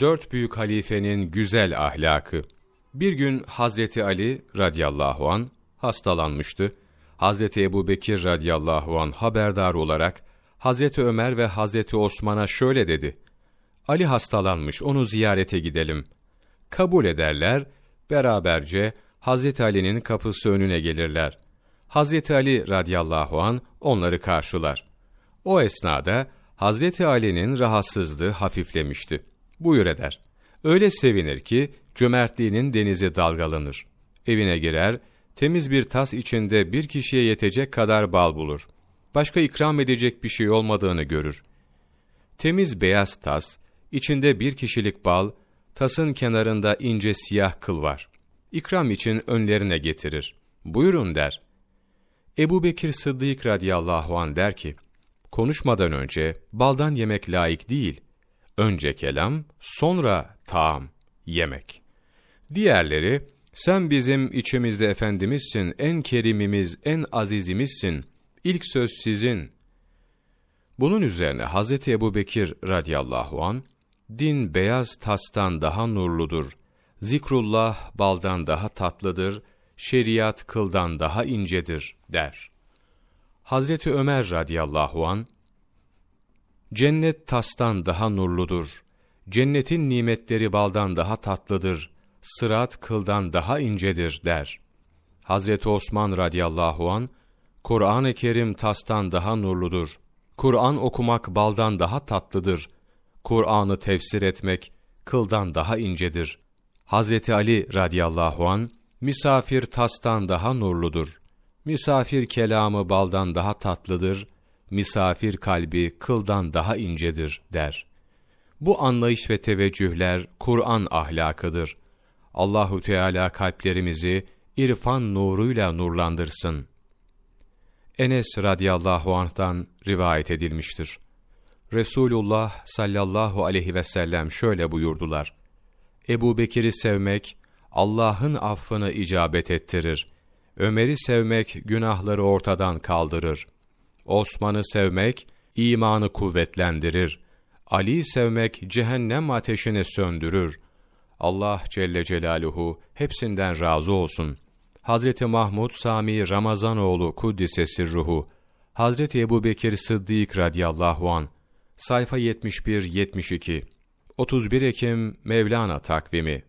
Dört büyük halifenin güzel ahlakı. Bir gün Hazreti Ali radıyallahu an hastalanmıştı. Hazreti Ebu Bekir radıyallahu an haberdar olarak Hazreti Ömer ve Hazreti Osman'a şöyle dedi. Ali hastalanmış, onu ziyarete gidelim. Kabul ederler, beraberce Hazreti Ali'nin kapısı önüne gelirler. Hazreti Ali radıyallahu an onları karşılar. O esnada Hazreti Ali'nin rahatsızlığı hafiflemişti. Buyur eder. Öyle sevinir ki cömertliğinin denizi dalgalanır. Evine girer, temiz bir tas içinde bir kişiye yetecek kadar bal bulur. Başka ikram edecek bir şey olmadığını görür. Temiz beyaz tas, içinde bir kişilik bal, tasın kenarında ince siyah kıl var. İkram için önlerine getirir. Buyurun der. Ebu Bekir Sıddık radıyallahu an der ki, konuşmadan önce baldan yemek layık değil. Önce kelam, sonra taam, yemek. Diğerleri, sen bizim içimizde efendimizsin, en kerimimiz, en azizimizsin. İlk söz sizin. Bunun üzerine Hazreti Ebu Bekir radıyallahu an din beyaz tastan daha nurludur. Zikrullah baldan daha tatlıdır, şeriat kıldan daha incedir der. Hazreti Ömer radıyallahu an Cennet tastan daha nurludur. Cennetin nimetleri baldan daha tatlıdır. Sırat kıldan daha incedir der. Hazreti Osman radıyallahu an Kur'an-ı Kerim tastan daha nurludur. Kur'an okumak baldan daha tatlıdır. Kur'an'ı tefsir etmek kıldan daha incedir. Hazreti Ali radıyallahu an misafir tastan daha nurludur. Misafir kelamı baldan daha tatlıdır. Misafir kalbi kıldan daha incedir der. Bu anlayış ve teveccühler Kur'an ahlakıdır. Allahu Teala kalplerimizi irfan nuruyla nurlandırsın. Enes radıyallahu anh'tan rivayet edilmiştir. Resulullah sallallahu aleyhi ve sellem şöyle buyurdular. Ebu Bekir'i sevmek, Allah'ın affını icabet ettirir. Ömer'i sevmek, günahları ortadan kaldırır. Osman'ı sevmek, imanı kuvvetlendirir. Ali'yi sevmek, cehennem ateşini söndürür. Allah Celle Celaluhu hepsinden razı olsun. Hazreti Mahmud Sami Ramazanoğlu Kuddisesi ruhu, Hazreti Ebu Bekir Sıddık radıyallahu an sayfa 71-72 31 Ekim Mevlana takvimi